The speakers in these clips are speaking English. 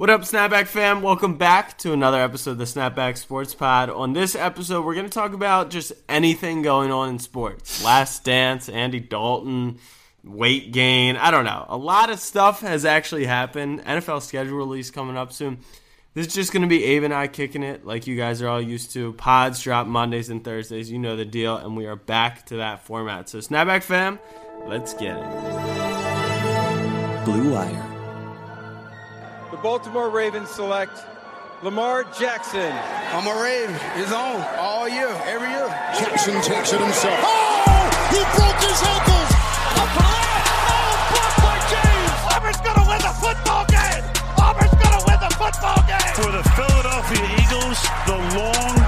What up, Snapback fam? Welcome back to another episode of the Snapback Sports Pod. On this episode, we're going to talk about just anything going on in sports. Last Dance, Andy Dalton, weight gain. I don't know. A lot of stuff has actually happened. NFL schedule release coming up soon. This is just going to be Abe and I kicking it like you guys are all used to. Pods drop Mondays and Thursdays. You know the deal. And we are back to that format. So, Snapback fam, let's get it. Blue Wire. The Baltimore Ravens select Lamar Jackson. I'm a Raven. It's on all year, every year. Jackson takes it himself. Oh! He broke his ankles! Up for! Oh, blocked by James! Auburn's gonna win the football game! Auburn's gonna win the football game! For the Philadelphia Eagles, the long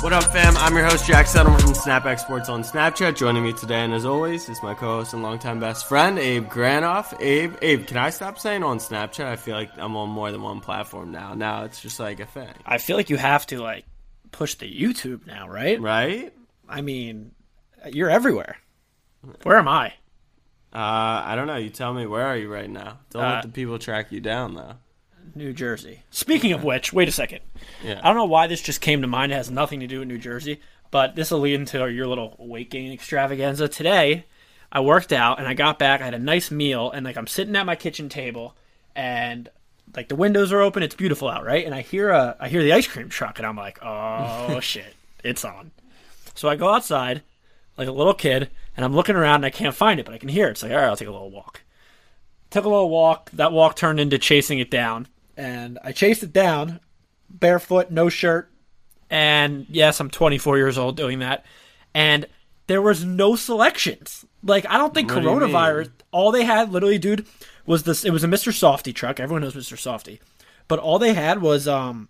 What up, fam? I'm your host, Jack Settleman from Snapback Sports on Snapchat. Joining me today, and as always, is my co-host and longtime best friend, Abe Granoff. Abe, Abe, can I stop saying on Snapchat? I feel like I'm on more than one platform now. Now it's just like a thing, I feel like you have to like push the YouTube now, right? right? I mean, you're everywhere. Where am I? Uh, I don't know. You tell me. Where are you right now? Don't Uh, let the people track you down, though. New Jersey. Speaking of which, wait a second. Yeah. I don't know why this just came to mind. It has nothing to do with New Jersey, but this will lead into your little weight gain extravaganza. Today, I worked out and I got back. I had a nice meal, and like I'm sitting at my kitchen table, and like the windows are open. It's beautiful out, right? And I hear a I hear the ice cream truck, and I'm like, oh shit, it's on. So I go outside like a little kid, and I'm looking around and I can't find it, but I can hear it. It's like, all right, I'll take a little walk. Took a little walk. That walk turned into chasing it down, and I chased it down, barefoot, no shirt, and yes, I'm 24 years old doing that, and there was no selections. Like I don't think What coronavirus. mean? All they had, literally, dude, was this. It was a Mr. Softee truck. Everyone knows Mr. Softee, but all they had was um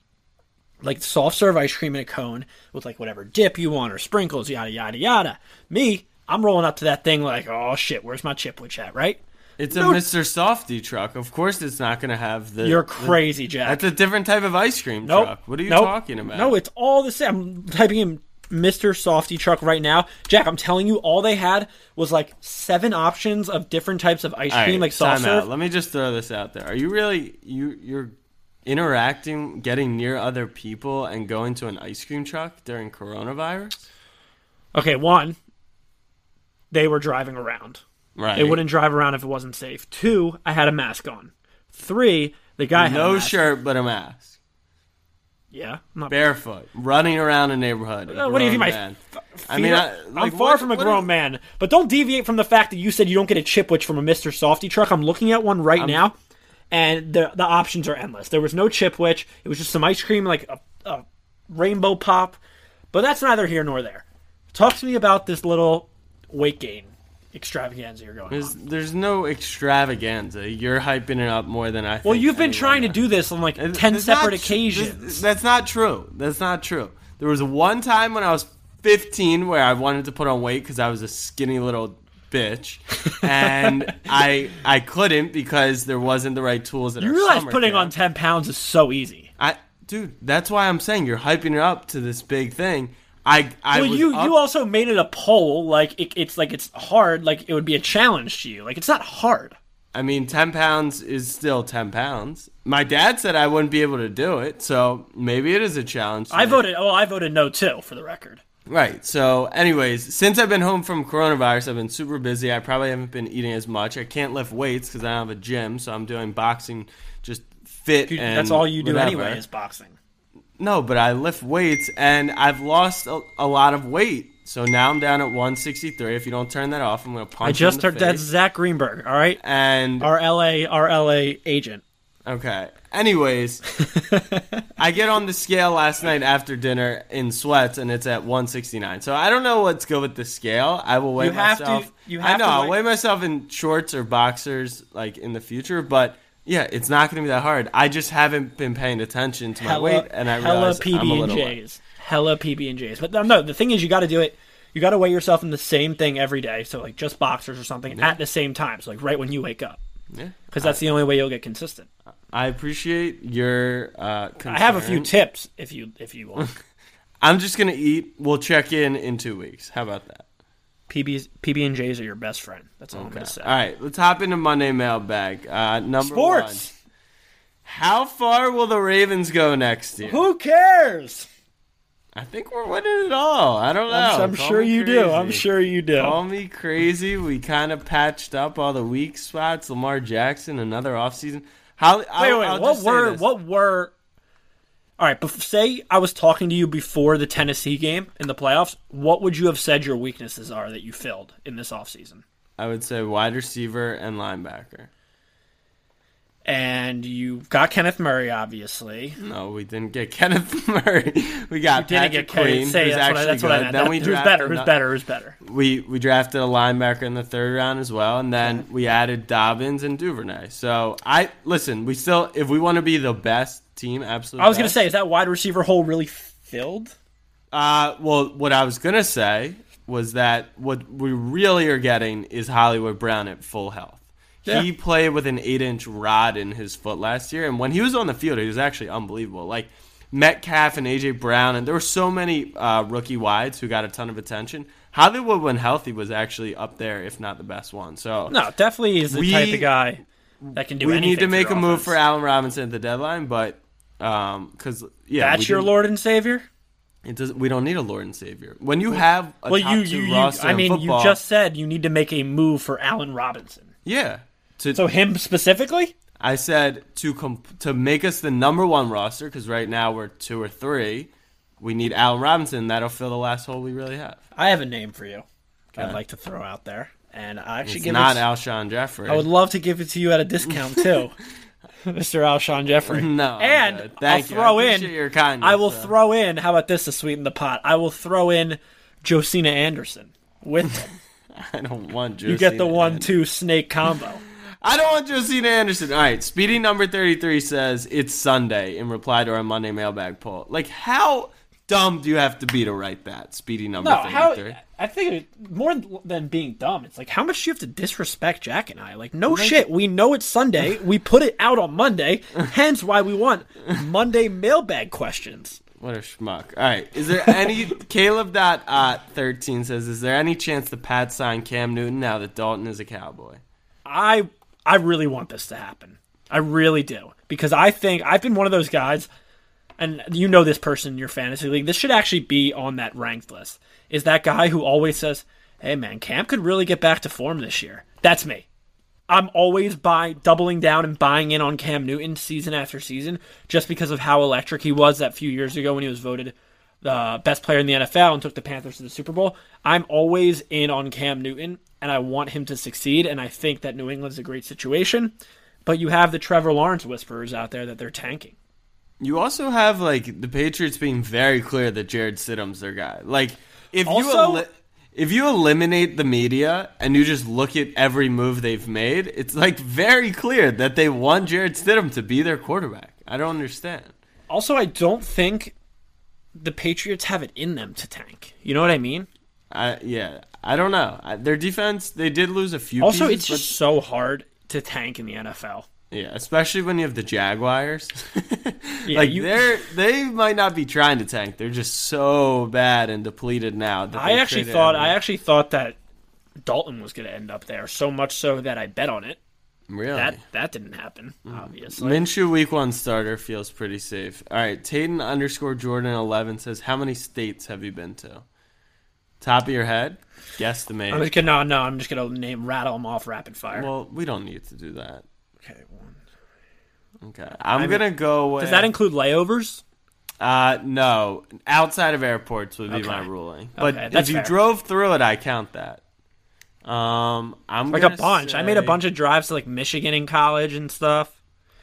like soft serve ice cream in a cone with like whatever dip you want or sprinkles, yada yada yada. Me, I'm rolling up to that thing like, oh shit, where's my chipwich at? Right? It's a No. Mr. Softee truck. Of course, it's not going to have the. You're the- crazy, Jack. That's a different type of ice cream Nope. truck. What are you Nope. talking about? No, it's all the same. I'm typing in Mr. Softee truck right now. Jack, I'm telling you, all they had was like seven options of different types of ice All cream, right, like soft time out. serve. Let me just throw this out there. Are you really you you're interacting, getting near other people, and going to an ice cream truck during coronavirus? Okay, one, they were driving around. Right. They wouldn't drive around if it wasn't safe. Two, I had a mask on. Three, the guy no shirt but a mask, Yeah, I'm not barefoot, running around a neighborhood. a Uh, what do you think, my man. f- I mean, I- like, I'm far what- from a grown are- man, but don't deviate from the fact that you said you don't get a chipwich from a Mr. Softee truck. I'm looking at one right now, and the the options are endless. There was no chipwich. It was just some ice cream, like a, a rainbow pop. But that's neither here nor there. Talk to me about this little weight gain extravaganza you're going There's, on. there's no extravaganza. You're hyping it up more than I. Think Well, you've been trying to do this on like It- ten it's separate occasions. this- that's not true. That's not true. There was one time when I was 15 where I wanted to put on weight because I was a skinny little bitch, and I I couldn't because there wasn't the right tools. At you realize putting camp. on ten pounds is so easy. I dude, that's why I'm saying you're hyping it up to this big thing. I I well, you up- you also made it a poll. Like it, it's like it's hard. Like it would be a challenge to you. Like it's not hard. I mean, 10 pounds is still 10 pounds. My dad said I wouldn't be able to do it, so maybe it is a challenge. I me. voted. Oh, I voted no too. For the record, Right. So, anyways, since I've been home from coronavirus, I've been super busy. I probably haven't been eating as much. I can't lift weights because I don't have a gym, so I'm doing boxing, just fit. Dude, and that's all you do whatever. anyway is boxing. No, but I lift weights, and I've lost a, a lot of weight. So now I'm down at 163. If you don't turn that off, I'm gonna punch I just heard that's. Zach Greenberg. All right, And our LA our LA agent. Okay. Anyways, I get on the scale last night after dinner in sweats, and it's at 169. So I don't know what's good with the scale. I will weigh myself You have to- myself. you I know. to I'll weigh myself in shorts or boxers, like in the future. But yeah, it's not going to be that hard. I just haven't been paying attention to my Hella, weight, and I hella realize I'm a PB and little. J's. Hella PB and J's. But no, the thing is, you got to do it. You got to weigh yourself in the same thing every day. So like just boxers or something at the same time. So like right when you wake up, Yeah. because that's the only way you'll get consistent. I appreciate your uh, concern. I have a few tips if you if you want. I'm just gonna eat. We'll check in in two weeks. How about that? PB's, PB and J's are your best friend. That's all I'm gonna say. All right, let's hop into Monday mailbag. Uh, number Sports. one. How far will the Ravens go next year? Who cares? I think we're winning it all. I don't know. I'm, I'm sure you do. I'm sure you do. Call me crazy. We kind of patched up all the weak spots. Lamar Jackson, another offseason. How? wait, I'll, wait. I'll what were what were? All right, bef- say I was talking to you before the Tennessee game in the playoffs. What would you have said your weaknesses are that you filled in this offseason? I would say wide receiver and linebacker. And you got Kenneth Murray, obviously. No, we didn't get Kenneth Murray. We got Didn't Patrick get Queen, who's that's what I, actually that's good. what I meant. Then we who's better? Who's better? Who's better? We we drafted a linebacker in the third round as well, and then we added Dobbins and Duvernay. So I listen. We still, if we want to be the best team, absolutely. I was gonna say, is that wide receiver hole really filled? Uh, well, what I was gonna say was that what we really are getting is Hollywood Brown at full health. Yeah. He played with an eight-inch rod in his foot last year, and when he was on the field, he was actually unbelievable. Like Metcalf and AJ Brown, and there were so many uh, rookie wides who got a ton of attention. Hollywood, when healthy, was actually up there, if not the best one. So No, definitely is the We- type of guy that can do we need to make a your move for Allen Robinson at the deadline, but um, because yeah, That's your Lord and Savior. It doesn't. We don't need a Lord and Savior. When you have a Well, top you, two you, you roster I mean, football, you just said you need to make a move for Allen Robinson. yeah. To, So him specifically? I said to comp- to make us the number one roster because right now we're two or three. We need Allen Robinson. That'll fill the last hole we really have. I have a name for you. I'd like to throw out there, and I actually It's give not it. Alshon Jeffery. I would love to give it to you at a discount too, Mr. Alshon Jeffery. No, and. I'll Thank you. I throw in. your kindness, I will though. throw in. How about this to sweeten the pot? I will throw in Josina Anderson with him. I don't want Josina. You get the one-two snake combo. I don't want Josina Anderson. All right, Speedy number thirty three says it's Sunday in reply to our Monday mailbag poll. Like, how dumb do you have to be to write that? Speedy number No, thirty how? I think more than being dumb, it's like how much do you have to disrespect Jack and I? Like, no shit. We know it's Sunday. We put it out on Monday. hence why we want Monday mailbag questions. What a schmuck. All right. Is there any Caleb dot uh, thirteen says, is there any chance the Pats sign Cam Newton now that Dalton is a cowboy? I I really want this to happen. I really do because I think I've been one of those guys, and you know this person in your fantasy league. This should actually be on that ranked list. Is that guy who always says, "Hey man, Cam could really get back to form this year." That's me. I'm always buy doubling down and buying in on Cam Newton season after season just because of how electric he was that few years ago when he was voted the best player in the NFL and took the Panthers to the Super Bowl. I'm always in on Cam Newton and I want him to succeed and I think that New England's a great situation. But you have the Trevor Lawrence whisperers out there that they're tanking. You also have like the Patriots being very clear that Jarrett Stidham's their guy. Like if you Also- eli- if you eliminate the media and you just look at every move they've made, it's like very clear that they want Jarrett Stidham to be their quarterback. I don't understand. Also, I don't think the Patriots have it in them to tank. You know what I mean? I yeah, I don't know. Their defense, they did lose a few. Also, pieces, it's just so hard to tank in the NFL. Yeah, especially when you have the Jaguars. Yeah, like you- they're they might not be trying to tank. They're just so bad and depleted now. I actually thought I actually thought that Dalton was going to end up there. So much so that I bet on it. Really That that didn't happen, obviously. Minshew week one starter feels pretty safe. All right, Tayton underscore Jordan eleven says, "How many states have you been to?" Top of your head, guess the I'm just gonna no, no. I'm just gonna name rattle them off rapid fire. Well, we don't need to do that. okay, one. Okay, I'm gonna go with. Does that include layovers? Uh, no, outside of airports would be Okay. my ruling. But Okay, if you fair. drove through it, I count that. Um, I'm Like a bunch. I made a bunch of drives to like Michigan in college and stuff.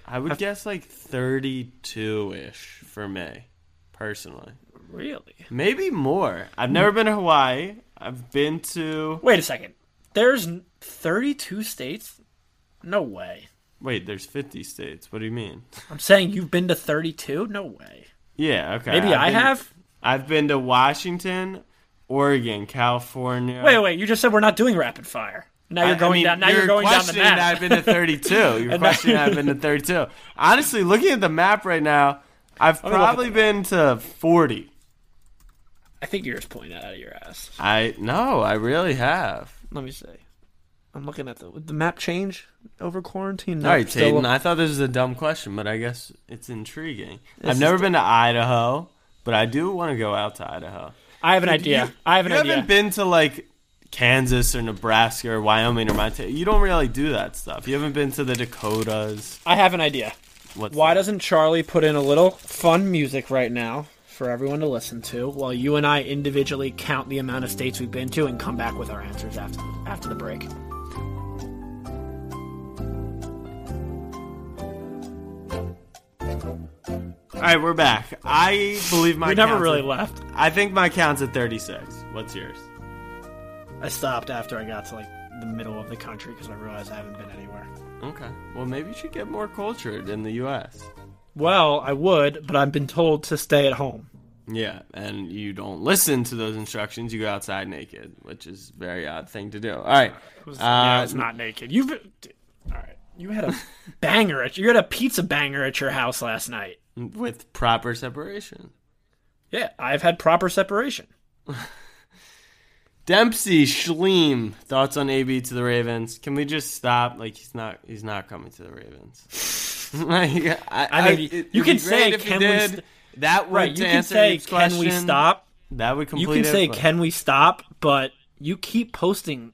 I would guess like 32 ish for me, personally. Really? Maybe more. I've never been to Hawaii. I've been to. Wait a second. There's 32 states. No way. Wait, there's 50 states. What do you mean? I'm saying you've been to 32. No way. Yeah, okay. Maybe I've I been- have. I've been to Washington, Oregon, California. Wait, wait. You just said we're not doing rapid fire. Now you're I going mean, down. Now you're, going down the map. I've been to 32. You're questioning I've been to 32. Honestly, looking at the map right now, I've me look at probably been to 40. I think you're just pulling that out of your ass. I no, I really have. Let me see. I'm looking at the the map change over quarantine. No, All right, still- I thought this was a dumb question, but I guess it's intriguing. This I've never been to Idaho, but I do want to go out to Idaho. I have an idea. You- I have an idea. you idea. haven't been to like Kansas or Nebraska or Wyoming or Montana. You don't really do that stuff. You haven't been to the Dakotas. I have an idea. What's Why that? doesn't Charlie put in a little fun music right now for everyone to listen to while you and I individually count the amount of states we've been to and come back with our answers after after the break? All right, we're back. I believe my we never really at- left. I think my count's at 36. What's yours? I stopped after I got to like the middle of the country because I realized I haven't been anywhere. Okay. Well, maybe you should get more cultured in the U.S. Well, I would, but I've been told to stay at home. Yeah, and you don't listen to those instructions. You go outside naked, which is a very odd thing to do. All right. yeah, Uh, it's not naked. You've all right. You had a banger at you had a pizza banger at your house last night. With proper separation. Yeah, I've had proper separation. Dempsey Schleem thoughts on AB to the Ravens. Can we just stop? Like he's not he's not coming to the Ravens. like, I, I mean, it- you can say, great if he can we st- that would Right, you can say, "Can we stop?" That would complete You can say, but- "Can we stop?" But you keep posting.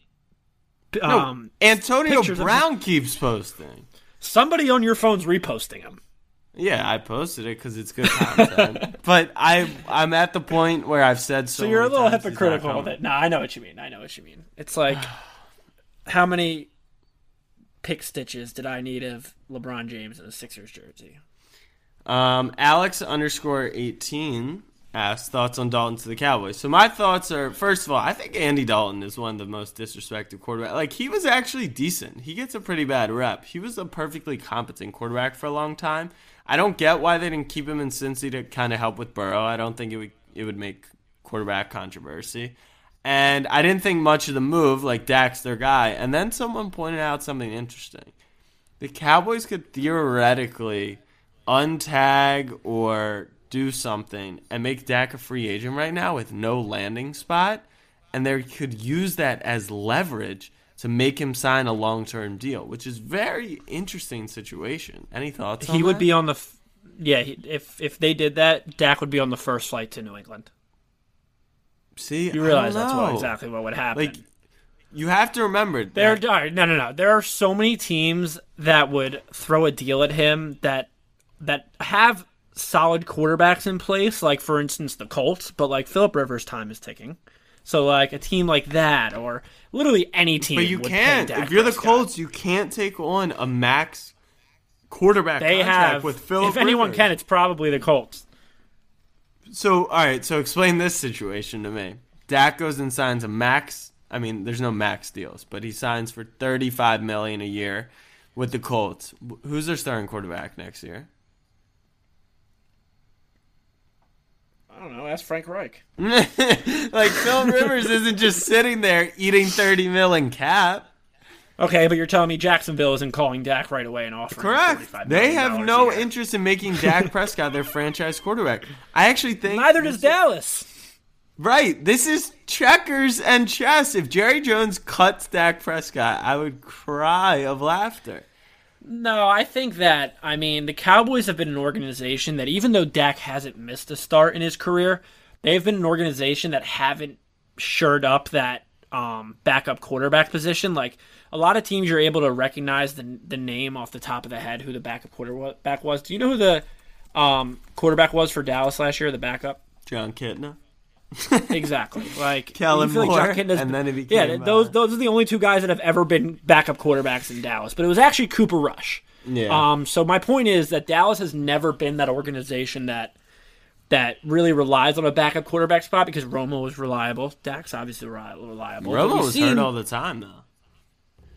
No, Um, Antonio pictures of- Brown keeps posting. somebody on your phone's reposting them. Yeah, I posted it because it's good content. but I I'm at the point where I've said so. So you're a little times he's not hypocritical with it. No, I know what you mean. I know what you mean. It's like, how many pick stitches did I need of LeBron James in a Sixers jersey? Um, Alex underscore eighteen asked thoughts on Dalton to the Cowboys. So my thoughts are first of all, I think Andy Dalton is one of the most disrespected quarterbacks. Like he was actually decent. He gets a pretty bad rep. He was a perfectly competent quarterback for a long time. I don't get why they didn't keep him in Cincy to kind of help with Burrow. I don't think it would it would make quarterback controversy. And I didn't think much of the move, like Dak's their guy. And then someone pointed out something interesting. The Cowboys could theoretically untag or do something and make Dak a free agent right now with no landing spot, and they could use that as leverage to make him sign a long-term deal, which is very interesting situation. Any thoughts? He on would that? be on the. F- yeah, he, if if they did that, Dak would be on the first flight to New England. See, You realize that's what exactly what would happen. Like, you have to remember There, Are, no, no, no. There are so many teams that would throw a deal at him that that have solid quarterbacks in place. Like for instance, the Colts. But like Philip Rivers' time is ticking. So like a team like that, or literally any team. But you can't. If you're the Prescott. Colts, you can't take on a max quarterback they contract have. with Philip. if anyone Rivers. can, it's probably the Colts. So, all right. So, explain this situation to me. Dak goes and signs a max. I mean, there's no max deals, but he signs for 35 million a year with the Colts. Who's their starting quarterback next year? Don't know. Ask Frank Reich. like Phil Rivers isn't just sitting there eating 30 mil in cap. Okay, but you're telling me Jacksonville isn't calling Dak right away and offering him Correct. $45 They have no year. interest in making Dak Prescott their franchise quarterback. I actually think Neither does Dallas. Right. This is checkers and chess. If Jerry Jones cuts Dak Prescott, I would cry of laughter. No, I think that I mean the Cowboys have been an organization that even though Dak hasn't missed a start in his career, they've been an organization that haven't shored up that um, backup quarterback position. Like a lot of teams, you're able to recognize the the name off the top of the head who the backup quarterback was. Do you know who the um, quarterback was for Dallas last year? The backup. Jon Kitna. Exactly. Like Kellen Moore, Kitna's- and then he yeah. became, Those uh, those are the only two guys that have ever been backup quarterbacks in Dallas. But it was actually Cooper Rush. Yeah. Um. So my point is that Dallas has never been that organization that that really relies on a backup quarterback spot because Romo was reliable. Dak's obviously reliable. Romo was seen- hurt all the time, though.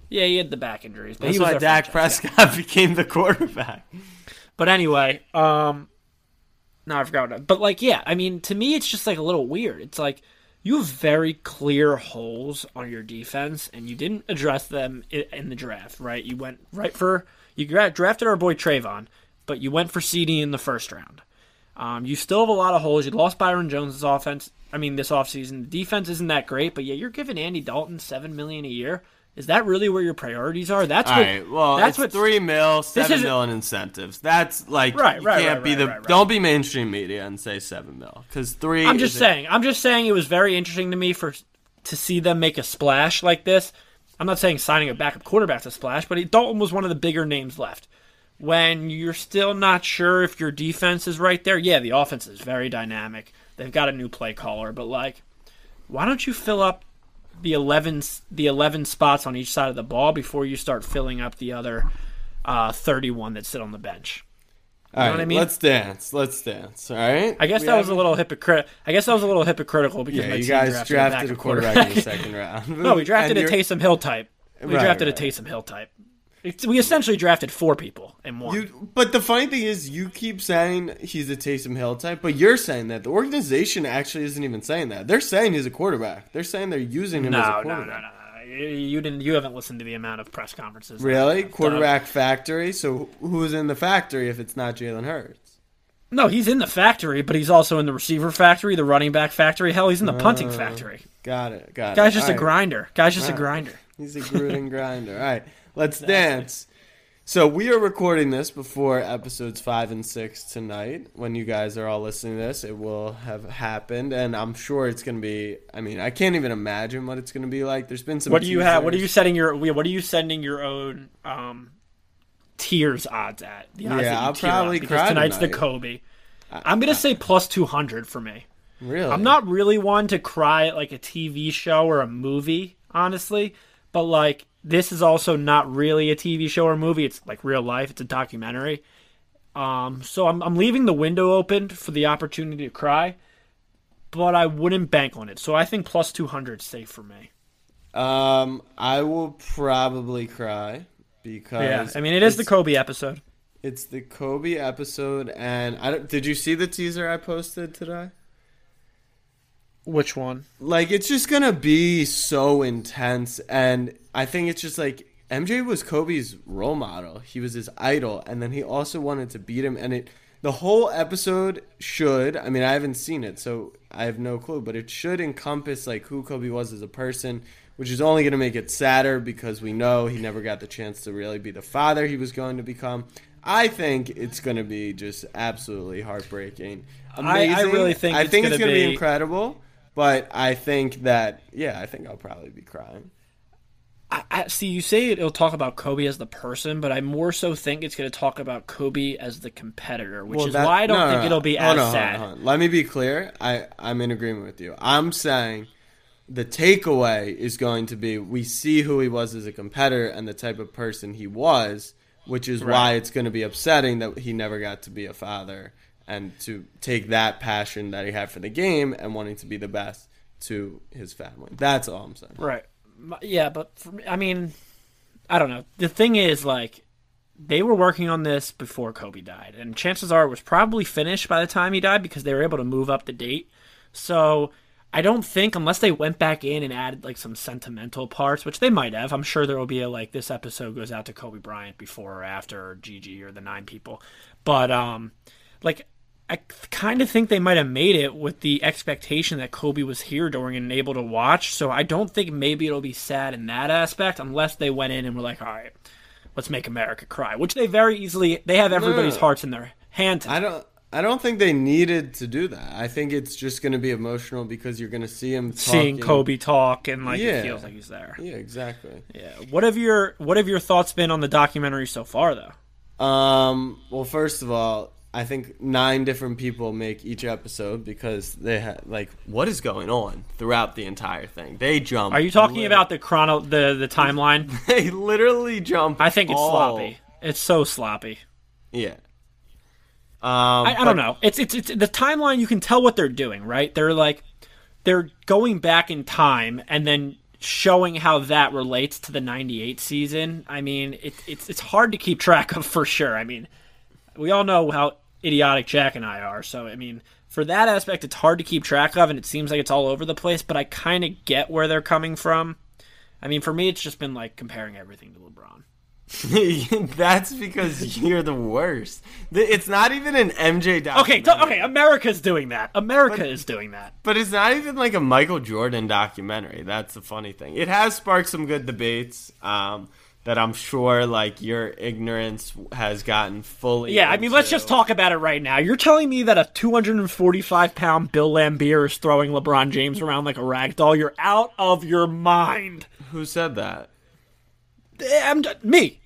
Yeah, he had the back injuries. But That's he was why Dak franchise guy. Prescott became the quarterback. But anyway, um, no, I forgot. What but like, yeah, I mean, to me, it's just like a little weird. It's like you have very clear holes on your defense, and you didn't address them in, in the draft, right? You went right for you drafted our boy Trevon, but you went for CeeDee in the first round. Um, you still have a lot of holes. You lost Byron Jones' offense I mean, this offseason. The defense isn't that great, but yeah, you're giving Andy Dalton seven million a year. Is that really where your priorities are? That's All what. right. Well, that's what three mil, seven mil in incentives. That's like Right, right, can't right, be right, the don't be mainstream media and say seven mil because three. I'm just saying. I'm just saying it was very interesting to me for to see them make a splash like this. I'm not saying signing a backup quarterback's a splash, but Dalton was one of the bigger names left. When you're still not sure if your defense is right there, yeah, the offense is very dynamic. They've got a new play caller, but like, why don't you fill up the 11 s- the 11 spots on each side of the ball before you start filling up the other uh, 31 that sit on the bench? All right, what I mean? let's dance. Let's dance. All right. I guess We that was a little hypocrite. I guess that was a little hypocritical because Yeah, my you team guys drafted, drafted, a a backup quarterback in the second round. no, we drafted And a you're- Taysom Hill type. We Right, drafted right. a Taysom Hill type. It's, we essentially drafted four people in one. You, but the funny thing is, you keep saying he's a Taysom Hill type, but you're saying that the organization actually isn't even saying that. They're saying he's a quarterback. They're saying they're using him no, as a no, no, quarterback. no, no. You didn't. You haven't listened to the amount of press conferences. Really, I've done. quarterback factory. So who's in the factory if it's not Jalen Hurts? No, he's in the factory, but he's also in the receiver factory, the running back factory. Hell, he's in the punting oh. factory. Got it. Got it. Guy's just All a right. grinder. Guy's just a Right. grinder. He's a Gruden grinder. All right, let's dance. So we are recording this before episodes five and six tonight. When you guys are all listening to this, it will have happened, and I'm sure it's going to be. I mean, I can't even imagine what it's going to be like. There's been some. What do you have? What are you setting your? What are you sending your own um, tiers odds at? The odds Yeah, I'll probably because cry tonight's the. Kobe. I'm gonna say plus two hundred for me. Really? I'm not really one to cry at like a TV show or a movie, honestly. But like this is also not really a TV show or movie. It's like real life. It's a documentary. Um, so I'm I'm leaving the window open for the opportunity to cry, but I wouldn't bank on it. So I think plus two hundred is safe for me. Um, I will probably cry because Yeah, I mean it is the Kobe episode. It's the Kobe episode, and I don't, did you see the teaser I posted today? Which one? like it's just gonna be so intense and i think it's just like mj was kobe's role model. He was his idol and then he also wanted to beat him and it the whole episode should i mean i haven't seen it so i have no clue but it should encompass like who kobe was as a person which is only going to make it sadder because we know he never got the chance to really be the father he was going to become. I think it's going to be just absolutely heartbreaking. I- I really think i it's think it's gonna going to be be- incredible but I think that yeah, I think I'll probably be crying. I, I see you say it, it'll talk about Kobe as the person, but I more so think it's going to talk about Kobe as the competitor, which Well, is that- why I don't no, think no. it'll be as on, hold sad. on, hold on. Let me be clear. I I'm in agreement with you. I'm saying the takeaway is going to be we see who he was as a competitor and the type of person he was, which is why it's going to be upsetting that he never got to be a father and to take that passion that he had for the game and wanting to be the best to his family. That's all I'm saying. Right. Yeah, but me, I mean, I don't know. The thing is, like, they were working on this before Kobe died, and chances are it was probably finished by the time he died because they were able to move up the date. So I don't think, unless they went back in and added like some sentimental parts, which they might have. I'm sure there will be a like this episode goes out to Kobe Bryant before or after or Gigi or the nine people, but um, like. I kind of think they might have made it with the expectation that Kobe was here during and able to watch. So I don't think maybe it'll be sad in that aspect unless they went in and were like, all right, let's make America cry, which they very easily they have everybody's no. hearts in their hand. I don't. I don't think they needed to do that. I think it's just going to be emotional because you're going to see him seeing Kobe talk and like Yeah. it feels like he's there. Yeah, exactly. Yeah. What have your What have your thoughts been on the documentary so far, though? Um. Well, first of all, I think nine different people make each episode because they ha- like what is going on throughout the entire thing. They jump. Are you talking lit- about the chrono the the timeline? They literally jump. I think it's all- sloppy. It's so sloppy. Yeah. Um. I, I don't know. It's, it's it's the timeline. You can tell what they're doing, right? They're like they're going back in time and then showing how that relates to the '98 season. I mean, it, it's it's hard to keep track of for sure. I mean, we all know how idiotic Jack and I are. So I mean, for that aspect, it's hard to keep track of, and it seems like it's all over the place. But I kind of get where they're coming from. I mean, for me, it's just been like comparing everything to LeBron. That's because you're the worst. It's not even an MJ documentary. Okay, okay, America's doing that. America is doing that. But it's not even like a Michael Jordan documentary. That's the funny thing. It has sparked some good debates um, that I'm sure like your ignorance has gotten fully. Yeah, I mean, let's just talk about it right now. You're telling me that a 245 pound Bill Laimbeer is throwing LeBron James around like a rag doll? You're out of your mind. Who said that? Eh, I'm me.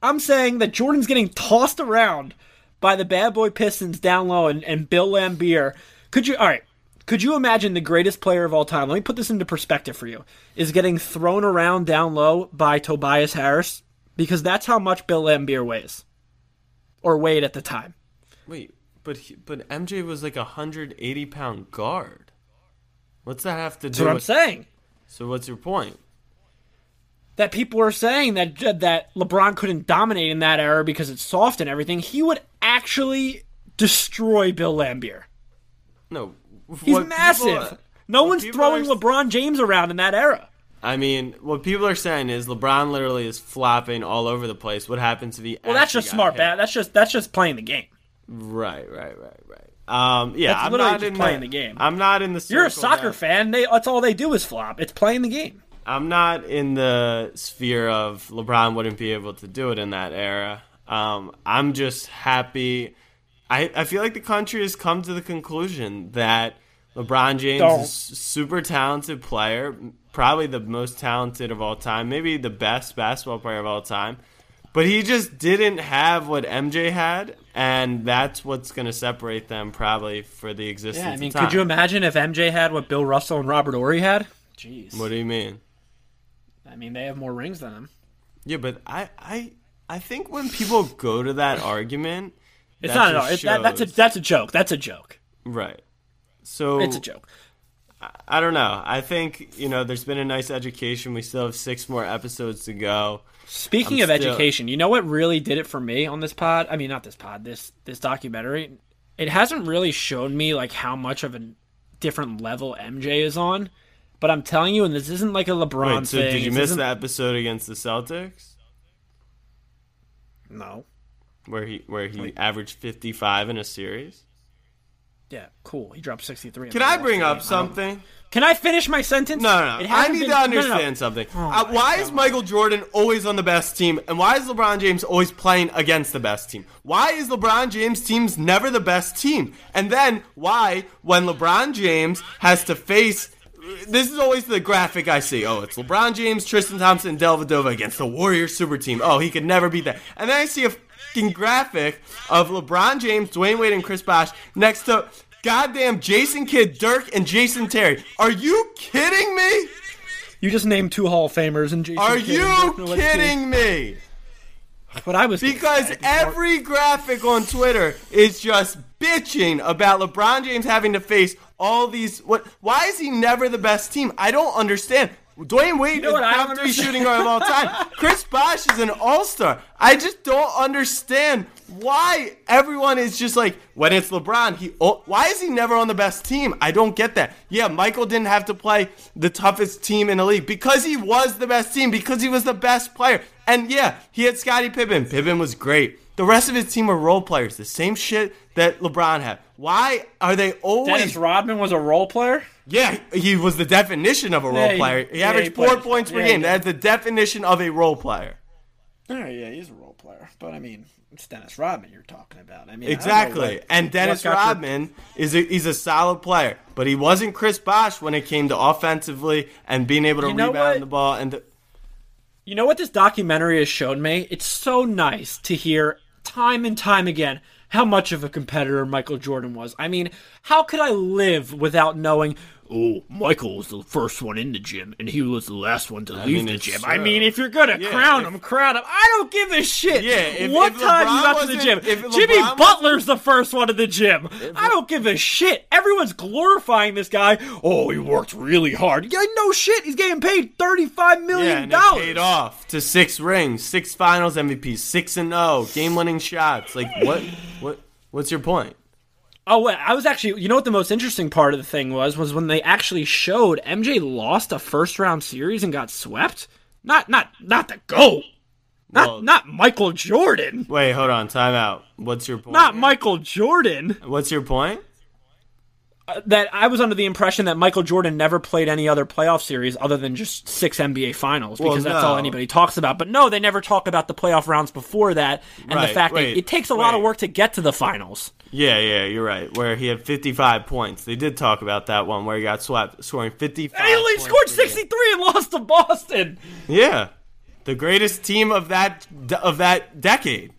I'm saying that Jordan's getting tossed around by the bad boy Pistons down low and, and Bill Laimbeer. Could you all right? Could you imagine the greatest player of all time? Let me put this into perspective for you. Is getting thrown around down low by Tobias Harris because that's how much Bill Laimbeer weighs, or weighed at the time. Wait, but he, but MJ was like a hundred eighty pound guard. What's that have to do? That's what I'm saying. So what's your point? that people are saying that that LeBron couldn't dominate in that era because it's soft and everything, he would actually destroy Bill Laimbeer. No, He's massive. people- no one's throwing are- LeBron James around in that era. I mean, what people are saying is LeBron literally is flopping all over the place. What happens if he? Well, that's just smart, hit? bat. That's just that's just playing the game. Right, right, right, right. Um, yeah, That's I'm literally not just in playing the, the game. I'm not in the. You're a soccer that- fan. They, that's all they do is flop. It's playing the game. I'm not in the sphere of LeBron wouldn't be able to do it in that era. Um, I'm just happy. I, I feel like the country has come to the conclusion that LeBron James Don't. is a super talented player, probably the most talented of all time, maybe the best basketball player of all time. But he just didn't have what MJ had, and that's what's going to separate them probably for the existence Yeah, I mean, of time. could you imagine if MJ had what Bill Russell and Robert Horry had? Jeez. What do you mean? I mean, they have more rings than him. Yeah, but I, I, I think when people go to that argument, It's not at just all. That, that's a that's a joke. That's a joke. right. So It's a joke. I don't know. I think you know there's been a nice education. We still have six more episodes to go. Speaking I'm of still- education, you know what really did it for me on this pod? I mean, not this pod, this this documentary. It hasn't really shown me like how much of a different level MJ is on. But I'm telling you, and this isn't like a LeBron Wait, so thing. did you this miss the episode against the Celtics No. Where he where he averaged 55 in a series? Yeah, cool. He dropped 63. Can I bring game. up something? Can I finish my sentence? No, no, no. I need been- to no, no, no. understand something. Oh uh, why is Michael Jordan always on the best team, and why is LeBron James always playing against the best team? Why is LeBron James' teams never the best team? And then why, when LeBron James has to face this is always the graphic I see. Oh, it's LeBron James, Tristan Thompson, and Dellavedova against the Warriors super team. Oh, he could never beat that. And then I see a fucking graphic of LeBron James, Dwyane Wade, and Chris Bosh next to goddamn Jason Kidd, Dirk, and Jason Terry. Are you kidding me? You just named two Hall of Famers and Jason Are Kidd you kidding me? But I was Because every graphic on Twitter is just bitching about LeBron James having to face all these. What? Why is he never the best team? I don't understand. Dwyane Wade know is top three shooting guard of all time. Chris Bosh is an all star. I just don't understand why everyone is just like when it's LeBron. He oh, why is he never on the best team? I don't get that. Yeah, Michael didn't have to play the toughest team in the league because he was the best team because he was the best player. And yeah, he had Scottie Pippen. Pippen was great. The rest of his team were role players. The same shit that LeBron had. Why are they always? Dennis Rodman was a role player. Yeah, he was the definition of a role Yeah, player. He yeah, averaged he four points per yeah, game. That's the definition of a role player. Oh yeah, he's a role player. But I mean, it's Dennis Rodman you're talking about. I mean, I know Exactly. and Dennis got your- Rodman is a, he's a solid player, but he wasn't Chris Bosh when it came to offensively and being able to You know rebound what? the ball. And the, You know what this documentary has shown me? It's so nice to hear time and time again how much of a competitor Michael Jordan was. I mean, how could I live without knowing? Oh, Michael was the first one in the gym, and he was the last one to leave mean, the gym. true. I mean, uh, if you're gonna Yeah, crown if- him, crown him. I don't give a shit. Yeah, if- what if time LeBron you got to the gym? if Jimmy LeBron Butler's the first one to the gym. I don't give a shit. Everyone's glorifying this guy. Oh, he worked really hard. Yeah, no shit. He's getting paid thirty-five yeah, and it dollars. paid off to six rings, six Finals MVPs, six and zero, game-winning shots. Like what? What? What's your point? Oh, wait, I was actually. You know what the most interesting part of the thing was? Was when they actually showed MJ lost a first round series and got swept. Not, not, not the goat. Not Well- not Michael Jordan. Wait, hold on. Time out. What's your point? Not Michael Jordan. What's your point? That I was under the impression that Michael Jordan never played any other playoff series other than just six NBA finals because Well, that's all anybody talks about. But no, they never talk about the playoff rounds before that and the fact wait, that it takes a lot of work to get to the finals. Yeah, yeah, you're right. Where he had 55 points. They did talk about that one where he got swept, scoring 55. And he only scored per 63 and lost to Boston. Yeah, the greatest team of that of that decade.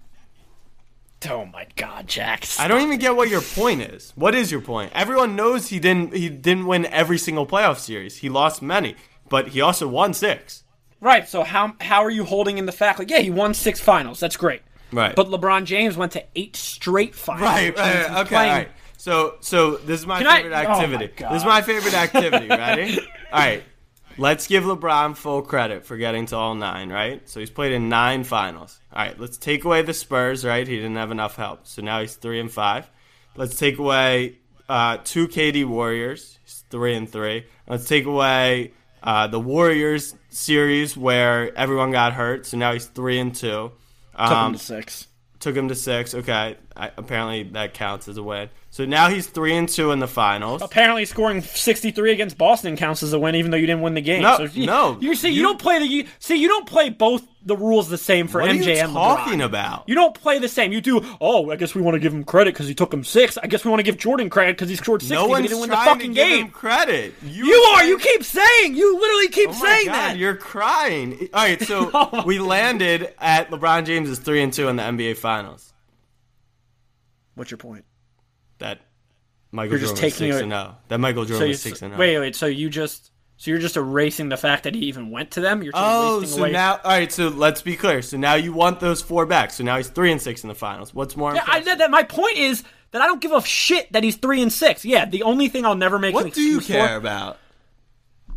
Oh my God, Jax. I don't even get what your point is. What is your point? Everyone knows he didn't he didn't win every single playoff series. He lost many, but he also won six. Right. So how how are you holding in the fact like yeah he won six finals that's great. Right. But LeBron James went to eight straight finals. Right, means right, okay, playing- right. So, so this is my Can I- favorite oh my activity. This is my favorite activity. Ready? all right. Let's give LeBron full credit for getting to all nine. Right. So he's played in nine finals. All right. Let's take away the Spurs. Right. He didn't have enough help. So now he's three and five. Let's take away uh, two KD Warriors. He's three and three. Let's take away uh, the Warriors series where everyone got hurt. So now he's three and two. Took him Um, to six. took him to six. Okay, I, apparently that counts as a win. So now he's three and two in the finals. Apparently, scoring 63 against Boston counts as a win, even though you didn't win the game. No, so you, no, You see, you, you- don't play the. You, see, you don't play both the rules the same for What are you and talking LeBron. about? You don't play the same. You do. Oh, I guess we want to give him credit because he took him six. I guess we want to give Jordan credit because he scored 60. no one's he didn't win the fucking give game. him credit. You are. You keep saying. You literally keep Oh saying God, that. you're crying. All right, so Oh we landed at LeBron James is three and two in the NBA Finals. What's your point? That Michael You're just Jordan was taking six it- and zero. That Michael So Jordan you, was six and oh. zero. wait, wait. So you just. So you're just erasing the fact that he even went to them. You're just Oh, so away. now, all right. So let's be clear. So now you want those four back. So now he's three and six in the finals. What's more? Yeah, I, that, that- my point is that I don't give a shit that he's three and six. Yeah, the only thing I'll never make what do you care for about?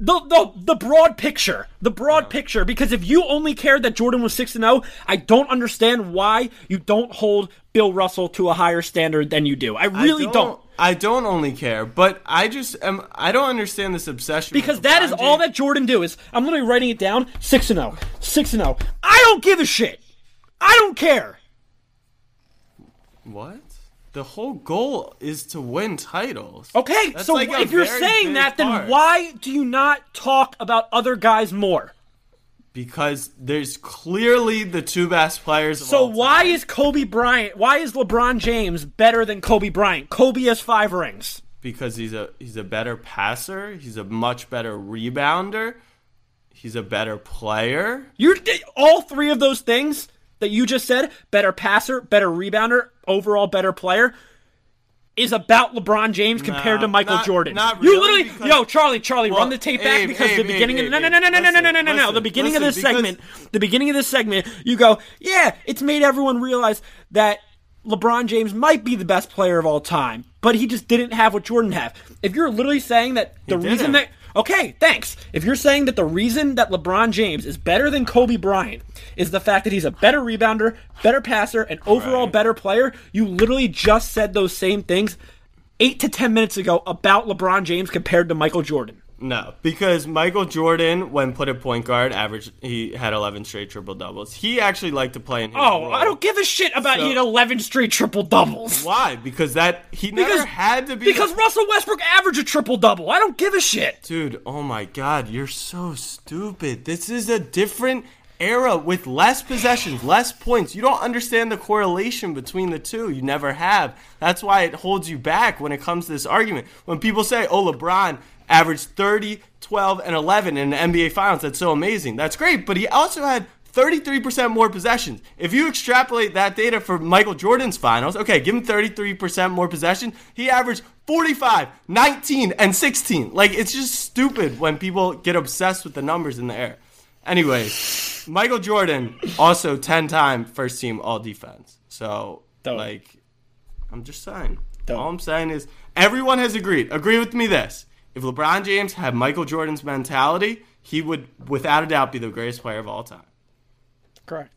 the the the broad picture, the broad picture. Because if you only cared that Jordan was six and zero, I don't understand why you don't hold Bill Russell to a higher standard than you do. I really I don't. I don't only care, but I just am. I don't understand this obsession Because that is all that Jordan do is I'm literally writing it down six and zero, six and zero. I don't give a shit. I don't care. What? The whole goal is to win titles. Okay, That's so like if you're saying that, then why do you not talk about other guys more? Because there's clearly the two best players. Of So why is Kobe Bryant? Why is LeBron James better than Kobe Bryant? Kobe has five rings. Because he's a he's a better passer. He's a much better rebounder. He's a better player. You're all three of those things that you just said: better passer, better rebounder, overall better player. Is about LeBron James compared No, to Michael not- Jordan. not you literally, because- yo, Charlie, Charlie, Well, run the tape back because the beginning of the, no, no, no, no, no, no, no, no, no, no, no. The beginning of this segment, the beginning of this segment, you go, yeah, it's made everyone realize that LeBron James might be the best player of all time, but he just didn't have what Jordan had. If you're literally saying that the reason that Okay, thanks. If you're saying that the reason that LeBron James is better than Kobe Bryant is the fact that he's a better rebounder, better passer, and overall Right. better player, you literally just said those same things eight to ten minutes ago about LeBron James compared to Michael Jordan. No, because Michael Jordan, when put at point guard, averaged he had 11 straight triple doubles. He actually liked to play in. Oh, role. I don't give a shit about So- he had 11 straight triple doubles. Why? Because that he never had to be. because Russell Westbrook averaged a triple double. I don't give a shit. Dude, oh my god, you're so stupid. This is a different era with less possessions, less points. You don't understand the correlation between the two. You never have. That's why it holds you back when it comes to this argument. When people say, oh, LeBron averaged 30, 12, and 11 in the NBA Finals, that's so amazing. That's great, but he also had 33% more possessions. If you extrapolate that data for Michael Jordan's finals, okay, give him 33% more possession. He averaged 45, 19, and 16. Like, it's just stupid when people get obsessed with the numbers in the air. Anyways, Michael Jordan, also 10 time first team all defense. So, Dope. like, I'm just saying. Dope. All I'm saying is everyone has agreed. Agree with me this. If LeBron James had Michael Jordan's mentality, he would, without a doubt, be the greatest player of all time. Correct.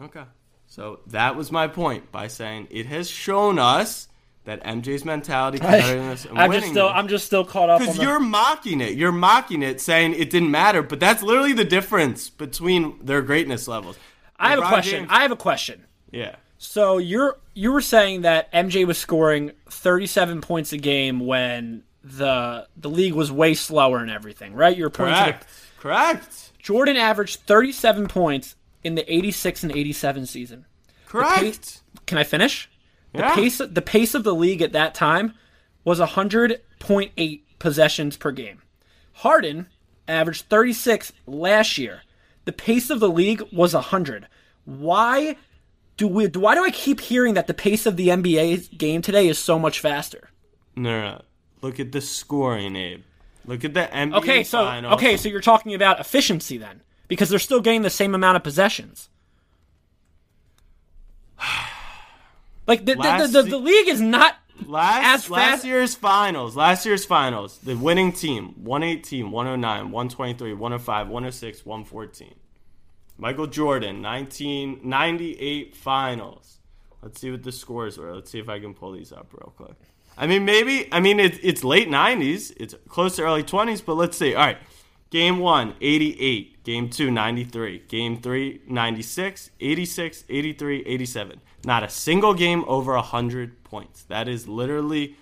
Okay. So that was my point by saying it has shown us that MJ's mentality, competitiveness, and I'm winning. just still I'm just still caught up because you're mocking it. You're mocking it, saying it didn't matter. But that's literally the difference between their greatness levels. I have a question. James- I have a question. yeah. So you're you were saying that MJ was scoring 37 points a game when the the league was way slower and everything, right? You're pointing to the- Correct. Correct. Jordan averaged 37 points in the 86 and 87 season. Correct. Can I finish? The Yeah. pace the pace of the league at that time was 100.8 possessions per game. Harden averaged 36 last year. The pace of the league was 100. Why do we why do I keep hearing that the pace of the NBA game today is so much faster? No, no, no. Look at the scoring, Abe. Look at the NBA Okay, so finals. okay, so you're talking about efficiency then because they're still getting the same amount of possessions. Like the, the, the, the, the league is not Last as last year's finals, last year's finals, the winning team 118, 109, 123, 105, 106, 114. Michael Jordan, 1998 finals. Let's see what the scores were. Let's see if I can pull these up real quick. I mean, maybe, I mean, it, it's late 90s, it's close to early 20s, but let's see. All right. Game one, 88. Game two, 93. Game three, 96, 86, 83, 87. Not a single game over 100 points. That is literally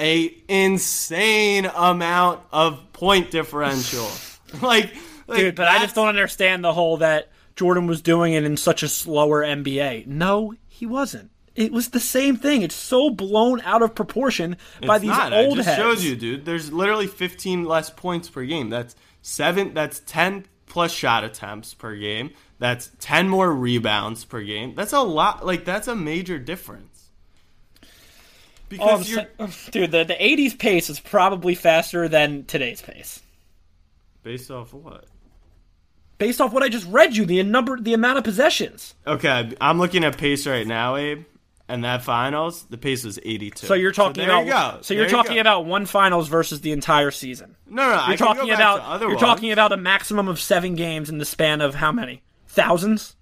a insane amount of point differential. like, like dude, but I just don't understand the whole that Jordan was doing it in such a slower NBA. No, he wasn't. It was the same thing. It's so blown out of proportion by It's these not. old I just heads. shows you, dude. There's literally 15 less points per game. That's seven. That's 10 plus shot attempts per game. That's 10 more rebounds per game. That's a lot. Like that's a major difference. Because you're sa- dude, the, the 80s pace is probably faster than today's pace. based off what? Based off what I just read you, the number, the amount of possessions. Okay, I'm looking at pace right now, Abe. And that finals, the pace was 82. So you're talking there about You so you're There you talking go. about one finals versus the entire season. no, no. You're go talking about you're ones. talking about a maximum of 7 games in the span of how many? Thousands?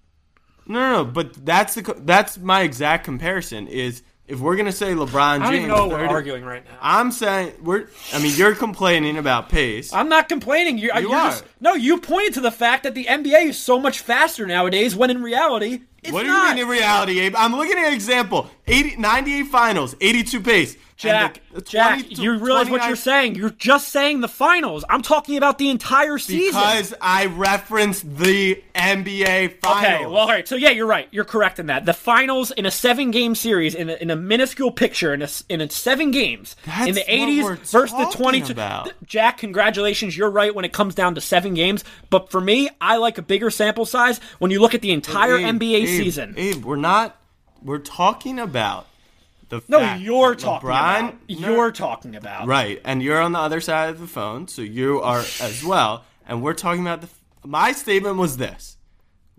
No, no, no, but that's the that's my exact comparison. Is if we're gonna say LeBron I James, don't even know what we're arguing right now. I'm saying we're. I mean, you're complaining about pace. I'm not complaining. You're, uh, You you're are. Just, no, you pointed to the fact that the NBA is so much faster nowadays when in reality, it's what do not. you mean in reality, Abe? I'm looking at an example. 80, 98 finals, 82 pace. Jack, the- the Jack, 20 you realize what you're saying. You're just saying the finals. I'm talking about the entire season. Because I referenced the NBA finals. Okay, well, all right. So yeah, you're right. You're correct in that. The finals in a seven-game series, in a, in a minuscule picture, in a, in a seven games, in the what 80s we're versus the talking 22. about. Jack, congratulations. You're right when it comes down to seven games. But for me, I like a bigger sample size when you look at the entire Abe, NBA Abe, season. Abe, we're not. We're talking about the no, fact you're that talking LeBron, about. You're talking about. Right, and you're on the other side of the phone, so you are as well. And we're talking about the. My statement was this: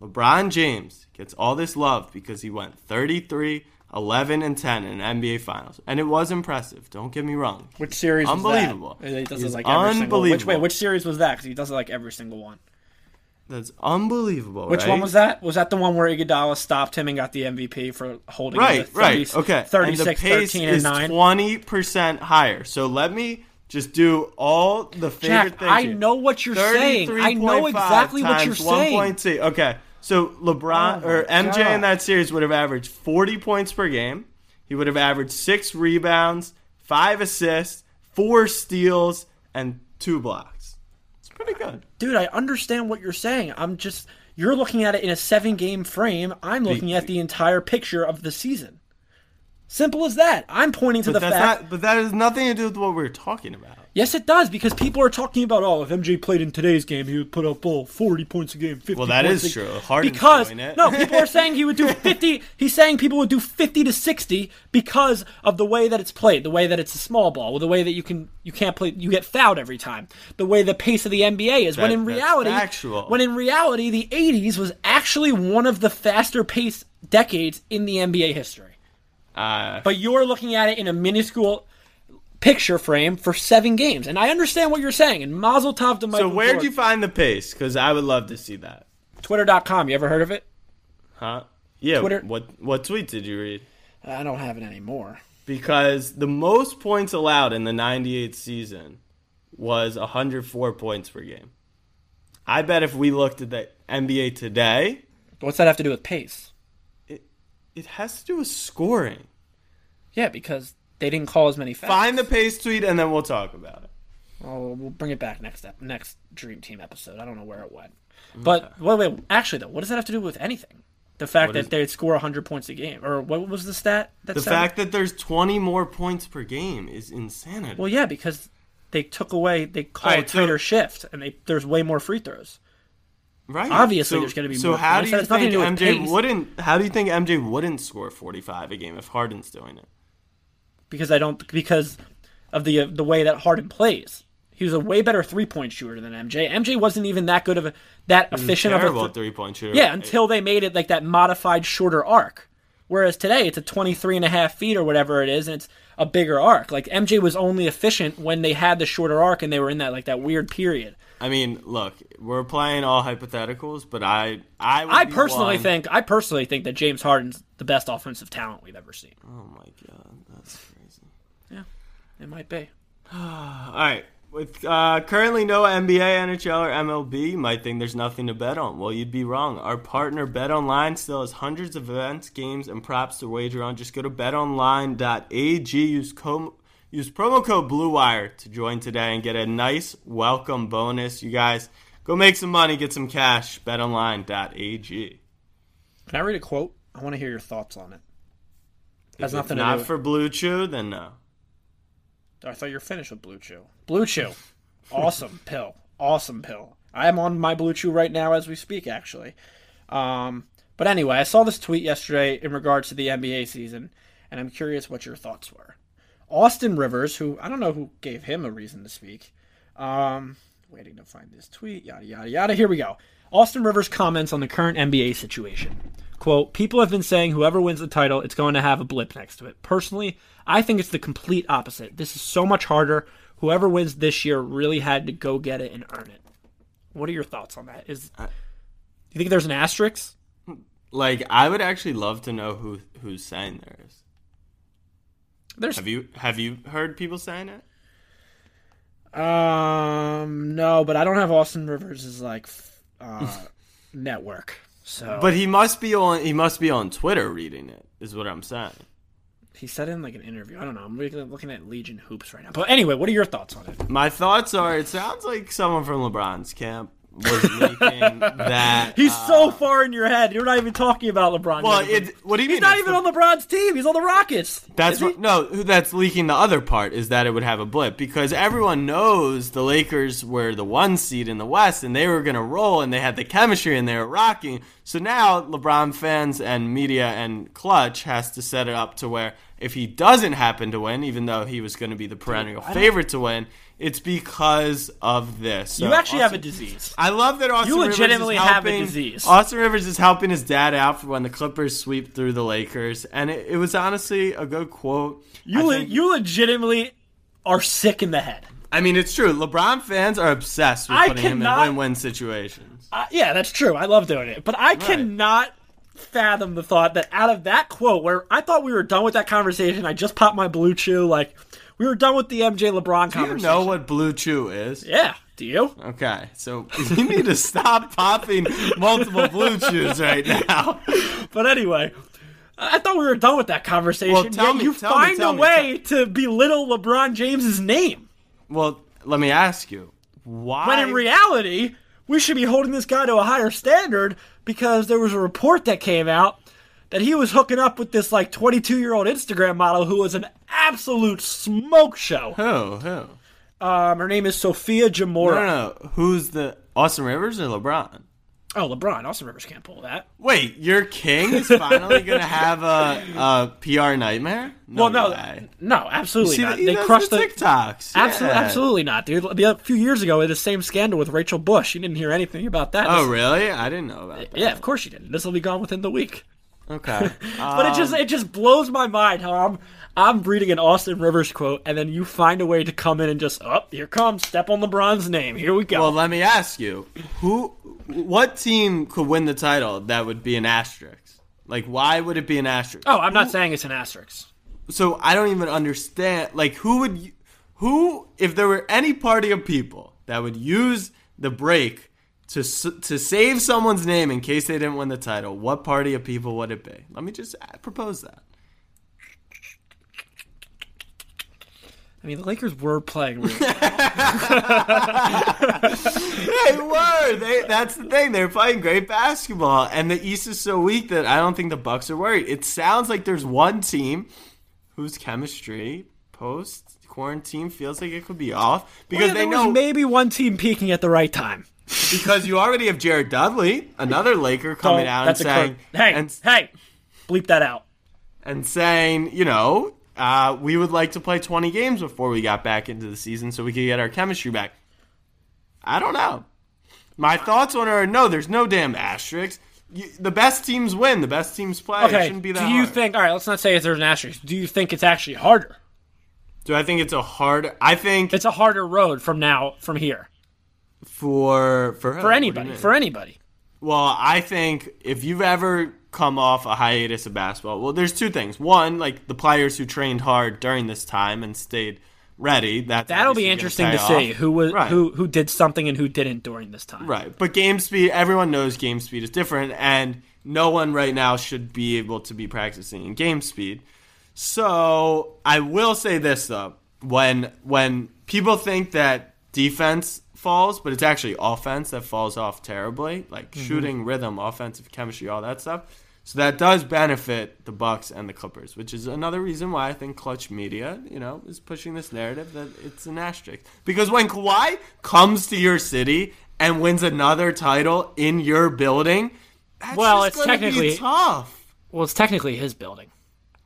LeBron James gets all this love because he went 33, 11, and 10 in NBA Finals, and it was impressive. Don't get me wrong. Which series? Unbelievable. Was that? He does it like every single. Which unbelievable. wait? Which series was that? Because he does it like every single one. That's unbelievable. Which right? one was that? Was that the one where Iguodala stopped him and got the MVP for holding Right, him 30, right. Okay. 36, and the pace 13, is and 9? 20% higher. So let me just do all the favorite Jack, things. I here. know what you're saying. I know 33.5 exactly what you're times saying. 1.2. Okay. So LeBron Oh or MJ God. in that series would have averaged 40 points per game. He would have averaged 6 rebounds, 5 assists, 4 steals and 2 blocks. Pretty good. Dude, I understand what you're saying. I'm just you're looking at it in a seven game frame. I'm looking at the entire picture of the season. Simple as that. I'm pointing to the fact. not but that has nothing to do with what we're talking about. Yes, it does because people are talking about oh, if MJ played in today's game, he would put up oh, 40 points a game, 50 Well, that is true. Harden's because no, people are saying he would do 50. He's saying people would do 50 to 60 because of the way that it's played, the way that it's a small ball, the way that you can you can't play, you get fouled every time, the way the pace of the NBA is. when in reality, factual. when in reality, the 80s was actually one of the faster paced decades in the NBA history. Uh, But you're looking at it in a minuscule picture frame for seven games, and I understand what you're saying. And Mazel Tov to Michael so where'd you find the pace? Because I would love to see that. Twitter.com. You ever heard of it? Huh? Yeah. Twitter- What what tweet did you read? I don't have it anymore. Because the most points allowed in the 98 season was 104 points per game. I bet if we looked at the NBA today, What's that have to do with pace? It it has to do with scoring. Yeah, because they didn't call as many fouls. Find the pace tweet and then we'll talk about it. Oh, we'll bring it back next ep- next Dream Team episode. I don't know where it went. But wait, wait, actually though, what does that have to do with anything? The fact What that is- they'd score 100 points a game, or what was the stat? That The fact that there's 20 more points per game is insanity. well, yeah, because they took away, they called Alright, a so- tighter shift, and they there's way more free throws. right? obviously So- there's gonna be So more how do you think to MJ wouldn't? How do you think MJ wouldn't score 45 a game if Harden's doing it? Because I don't because of the the way that Harden plays. He was a way better three point shooter than MJ. MJ wasn't even that good of a that efficient of a th- three point shooter. yeah until they made it like that modified shorter arc. Whereas today it's a 23 and a half feet or whatever it is, and it's a bigger arc. Like MJ was only efficient when they had the shorter arc and they were in that like that weird period. I mean, look, we're playing all hypotheticals, but I, I, would I personally one- think I personally think that James Harden's the best offensive talent we've ever seen. Oh my god, that's. It might be. All right. With uh, currently no NBA, NHL, or MLB, you might think there's nothing to bet on. Well, you'd be wrong. Our partner BetOnline still has hundreds of events, games, and props to wager on. Just go to betonline.ag. Use com- use promo code BlueWire to join today and get a nice welcome bonus. You guys go make some money, get some cash. BetOnline.ag. Can I read a quote? I want to hear your thoughts on it. Has If nothing not for Blue Chew, then no. I thought you were finished with Blue Chew. Blue Chew. Awesome pill. Awesome pill. I am on my Blue Chew right now as we speak, actually. Um, but anyway, I saw this tweet yesterday in regards to the NBA season, and I'm curious what your thoughts were. Austin Rivers, who I don't know who gave him a reason to speak. Um, waiting to find this tweet. Yada yada yada. Here we go. Austin Rivers comments on the current NBA situation. Quote, people have been saying whoever wins the title, it's going to have a blip next to it. Personally, I think it's the complete opposite. This is so much harder. Whoever wins this year really had to go get it and earn it. What are your thoughts on that? Is do you think there's an asterisk? Like, I would actually love to know who who's saying there is. There's Have you have you heard people saying it? um no, but I don't have Austin Rivers' like uh, network. So But he must be on. He must be on Twitter reading it. Is what I'm saying. he said in like an interview. I don't know. I'm looking looking at Legion hoops right now. But anyway, what are your thoughts on it? My thoughts are: it sounds like someone from LeBron's camp was leaking that. He's uh, so far in your head. You're not even talking about LeBron. well. It, what do you he's mean? not even the- on LeBron's team. He's on the Rockets. That's what, no. That's leaking. The other part is that it would have a blip because everyone knows the Lakers were the one seed in the West and they were going to roll and they had the chemistry and they were rocking. So now LeBron fans and media and Klutch has to set it up to where if he doesn't happen to win, even though he was going to be the perennial favorite to win, it's because of this. You So actually have a disease. I love that Austin You Rivers legitimately is have a helping- disease. Austin Rivers is helping his dad out for when the Clippers sweep through the Lakers, and it, it was honestly a good quote. You le- think- you legitimately are sick in the head. I mean, it's true. LeBron fans are obsessed with I putting him in win-win situations. Uh, yeah, that's true. I love doing it, but I cannot fathom the thought that out of that quote, where I thought we were done with that conversation, I just popped my blue chew. Like we were done with the MJ LeBron Do you know what Blue Chew is? Yeah. Do you? Okay, so you need to stop popping multiple Blue Chews right now. But anyway, I thought we were done with that conversation. Well, tell me- you tell me, find tell a me, way to belittle LeBron James's name Well, let me ask you, why? when in reality we should be holding this guy to a higher standard because there was a report that came out that he was hooking up with this like 22 year old Instagram model who was an absolute smoke show. who? Who? Um, her name is Sofia Jamora. No, no, no. Who's the Austin Rivers or LeBron? Oh, LeBron. Austin Rivers can't pull that. Wait, your king is finally gonna have a, a PR nightmare? No well, no, way. no, absolutely not. he They crushed the the. TikToks. Absolutely, yeah. absolutely not, dude. The- A few years ago, the same scandal with Rachel Bush. You didn't hear anything about that. Oh, This- really? I didn't know about that. Yeah, of course you didn't. This will be gone within the week. Okay. But it just um, it just blows my mind how I'm I'm reading an Austin Rivers quote and then you find a way to come in and just oh here comes step on LeBron's name here we go. well, let me ask you: Who, what team could win the title that would be an asterisk? Like, why would it be an asterisk? oh, I'm not saying it's an asterisk. so I don't even understand. Like, who would, you, who, if there were any party of people that would use the break to to save someone's name in case they didn't win the title, what party of people would it be? Let me just uh, propose that. I mean, the Lakers were playing really well. They were. They, that's the thing. They're playing great basketball, and the East is so weak that I don't think the Bucks are worried. It sounds like there's one team whose chemistry post quarantine feels like it could be off because Yeah, they there know was maybe one team peaking at the right time. because you already have Jared Dudley, another Laker, coming Don't- out and saying, cur- hey, and, hey, bleep that out. and saying, you know, uh, we would like to play 20 games before we got back into the season so we could get our chemistry back. I don't know. My thoughts on it are no, there's no damn asterisks. You, the best teams win. The best teams play. it Okay, shouldn't be do you hard. think? All right, let's not say there's an asterisk. Do you think it's actually harder? Do I think it's a hard? I think It's a harder road from now from here for for for anybody. For anybody. Well, I think if you've ever come off a hiatus of basketball, well, there's two things. One, like the players who trained hard during this time and stayed ready. That's That'll be interesting to pay see who was Right. who who did something and who didn't during this time. Right. But game speed, everyone knows game speed is different, and no one right now should be able to be practicing in game speed. So I will say this though, when when people think that defense falls, but it's actually offense that falls off terribly, like mm-hmm. shooting, rhythm, offensive chemistry, all that stuff. So that does benefit the Bucks and the Clippers, which is another reason why I think Klutch Media, you know, is pushing this narrative that it's an asterisk. Because when Kawhi comes to your city and wins another title in your building, that's Well, it's technically- tough. Well, it's technically his building.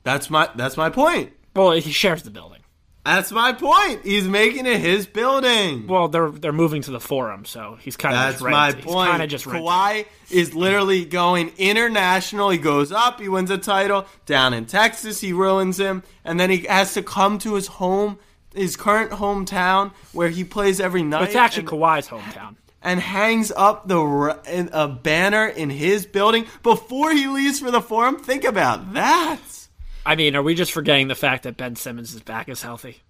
That's my that's my point. Well, he shares the building. That's my point. He's making it his building. Well, they're they're moving to the forum, so he's kind of That's just my. He's point. kind of just. Kawhi is literally going international. He goes up, he wins a title. Down in Texas, he ruins him, and then he has to come to his home, his current hometown, where he plays every night. But it's actually and, Kawhi's hometown. and hangs up the a banner in his building before he leaves for the forum. Think about that. I mean, are we just forgetting the fact that Ben Simmons' back is healthy?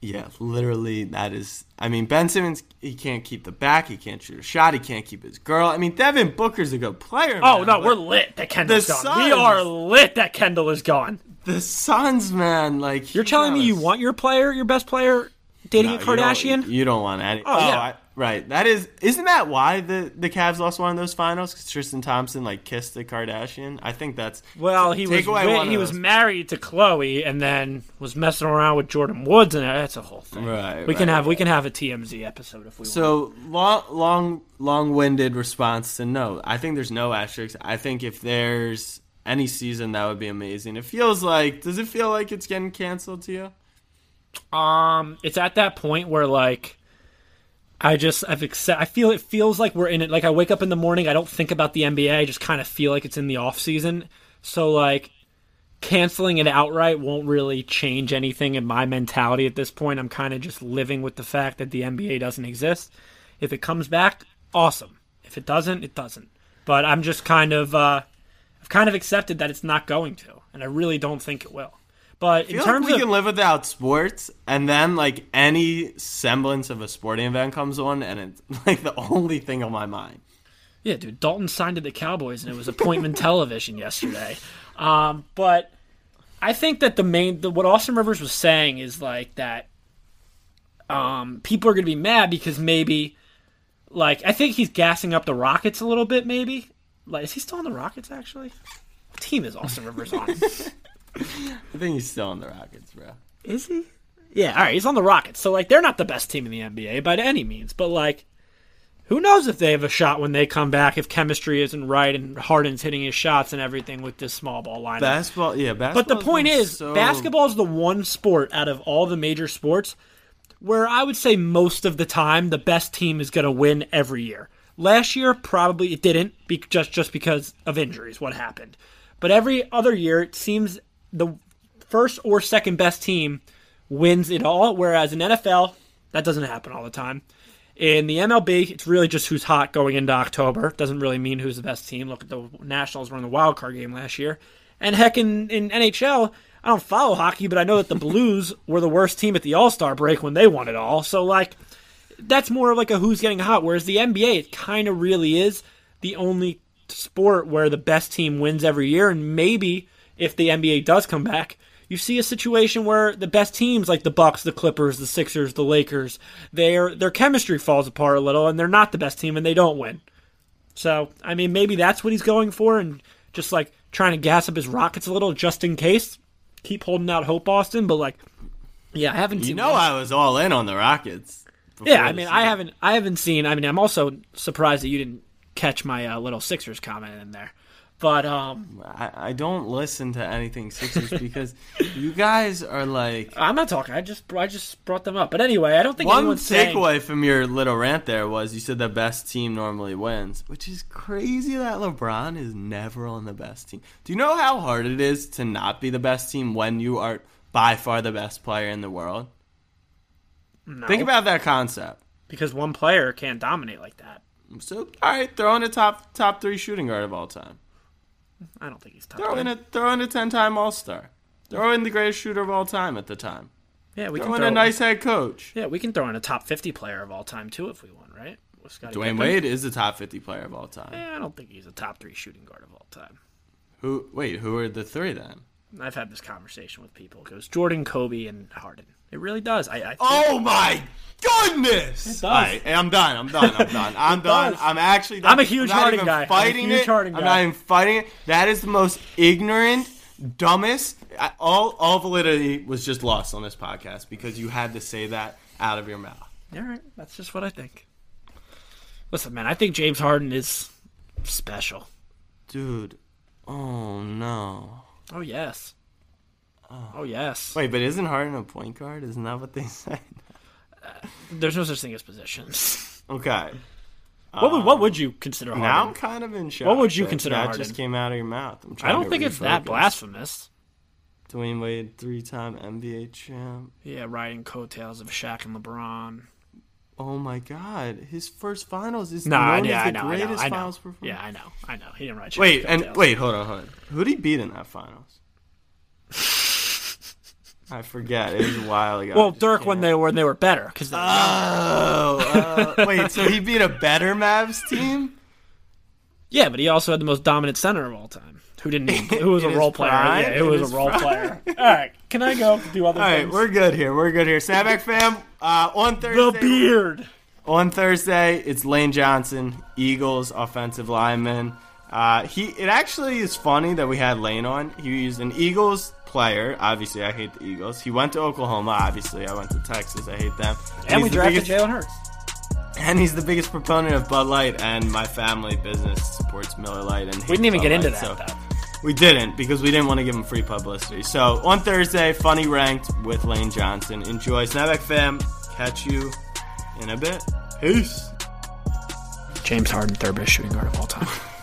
Yeah, literally, that is. I mean, Ben Simmons, he can't keep the back. He can't shoot a shot. He can't keep his girl. I mean, Devin Booker's a good player. Oh man, no, we're lit that Kendall's gone. We are lit that Kendall is gone. The Suns, man, like You're telling me you want your player, your best player, dating a Kardashian? You don't, you don't want any. Oh, yeah. Oh, I- right. That is. Isn't that why the the Cavs lost one of those finals? Because Tristan Thompson like kissed the Kardashian. I think that's. well, he was away wi- he was married to Khloe and then was messing around with Jordyn Woods, and that's a whole thing. Right, We can right, have we can have a TMZ episode if we want. So long, long, long-winded response to no. I think there's no asterisks. I think if there's any season, that would be amazing. It feels like. Does it feel like it's getting canceled to you? Um, it's at that point where like I just I've accept. I feel it feels like we're in it. Like I wake up in the morning, I don't think about the NBA. I just kind of feel like it's in the off season. So like canceling it outright won't really change anything in my mentality at this point. I'm kind of just living with the fact that the NBA doesn't exist. If it comes back, awesome. If it doesn't, it doesn't. But I'm just kind of uh, I've kind of accepted that it's not going to, and I really don't think it will. But in terms like we of can live without sports, and then like any semblance of a sporting event comes on, and it's like the only thing on my mind. Yeah, dude, Dalton signed to the Cowboys, and it was appointment television yesterday. Um, but I think that the main, the, what Austin Rivers was saying is like that. Um, people are going to be mad because maybe, like, I think he's gassing up the Rockets a little bit. Maybe, like, is he still on the Rockets? Actually, what team is Austin Rivers on? I think he's still on the Rockets, bro. is he? Yeah, all right, he's on the Rockets. So like, they're not the best team in the NBA by any means, but like. Who knows if they have a shot when they come back if chemistry isn't right and Harden's hitting his shots and everything with this small ball lineup. Basketball, yeah, but the point is, basketball is the one sport out of all the major sports where I would say most of the time the best team is going to win every year. Last year, probably it didn't, be, just just because of injuries. What happened? But every other year, it seems the first or second best team wins it all. Whereas in NFL, that doesn't happen all the time. In the MLB, it's really just who's hot going into October. Doesn't really mean who's the best team. Look at the Nationals were in the wild card game last year. And heck, in, in NHL, I don't follow hockey, but I know that the Blues were the worst team at the All Star break when they won it all. So, like, that's more of like a who's getting hot. Whereas the NBA, it kind of really is the only sport where the best team wins every year. And maybe if the NBA does come back, you see a situation where the best teams like the Bucks, the Clippers, the Sixers, the Lakers, their their chemistry falls apart a little, and they're not the best team and they don't win. So I mean, maybe that's what he's going for, and just like trying to gas up his Rockets a little just in case. Keep holding out hope, Austin, but like, yeah, I haven't You know, I was all in on the Rockets. Yeah, I mean. I haven't, I haven't seen. I mean, I'm also surprised that you didn't catch my uh, little Sixers comment in there. But um, I, I don't listen to anything Sixers because you guys are like I'm not talking. I just, I just brought them up. But anyway, I don't think one anyone's saying. takeaway from your little rant there was you said the best team normally wins, which is crazy that LeBron is never on the best team. Do you know how hard it is to not be the best team when you are by far the best player in the world? No, Think about that concept. because one player can't dominate like that. So, all right, throw in a top top three shooting guard of all time. I don't think he's top. Throw in a throw in a ten time All Star. Throw in the greatest shooter of all time at the time. yeah, we Throw can throw in a nice head coach. Yeah, we can throw in a top 50 player of all time too if we want, right? Dwyane Pippen. Wade is the top fifty player of all time. Eh, I don't think he's a top three shooting guard of all time. Who? Wait, who are the three then? I've had this conversation with people. It goes Jordan, Kobe, and Harden. It really does. I, I Oh my goodness! does. All right, I'm done. I'm done. I'm done. I'm done. does. I'm actually done. I'm a huge Harden even guy. I'm a Fighting huge it. Harden I'm guy. not even fighting it. That is the most ignorant, dumbest. I- All all validity was just lost on this podcast because you had to say that out of your mouth. All right, that's just what I think. Listen, man, I think James Harden is special. Dude. Oh no. Oh yes. Oh yes. Wait, but isn't Harden a point guard? Isn't that what they say? There's no such thing as positions. Okay. what would what um, would you consider Harden? Now I'm kind of in shock. What would you consider That Harden? just came out of your mouth. I'm trying I don't think it's that blasphemous. Dwyane Wade, three-time NBA champ. Yeah, riding coattails of Shaq and LeBron. Oh my God, his first finals is No, known yeah, as the know, I know, greatest I know. finals performance. Yeah, I know, I know. He didn't ride. Shaq's Wait, and wait, hold on, hold on. Who did he beat in that finals? I forget. It was a while ago. Well, Dirk when they were when they were better because Oh, uh, wait. So he beat a better Mavs team? yeah, but he also had the most dominant center of all time. Who didn't? Who was a role player? prime? Yeah, In who was a role prime? player. All right, can I go do other things? All right, things? we're good here. We're good here. Snapback fam. Uh, on Thursday, the beard. On Thursday, it's Lane Johnson, Eagles offensive lineman. Uh, he it actually is funny that we had Lane on. He was an Eagles player. Obviously, I hate the Eagles. He went to Oklahoma. Obviously, I went to Texas. I hate them. And we he's the drafted biggest- Jalen Hurts. And he's the biggest proponent of Bud Light, and my family business supports Miller Lite. And We didn't even hates get Bud into Light, that so-. We didn't because we didn't want to give him free publicity. So on Thursday, funny ranked with Lane Johnson. Enjoy Snapback fam. Catch you in a bit. Peace. James Harden, third best shooting guard of all time.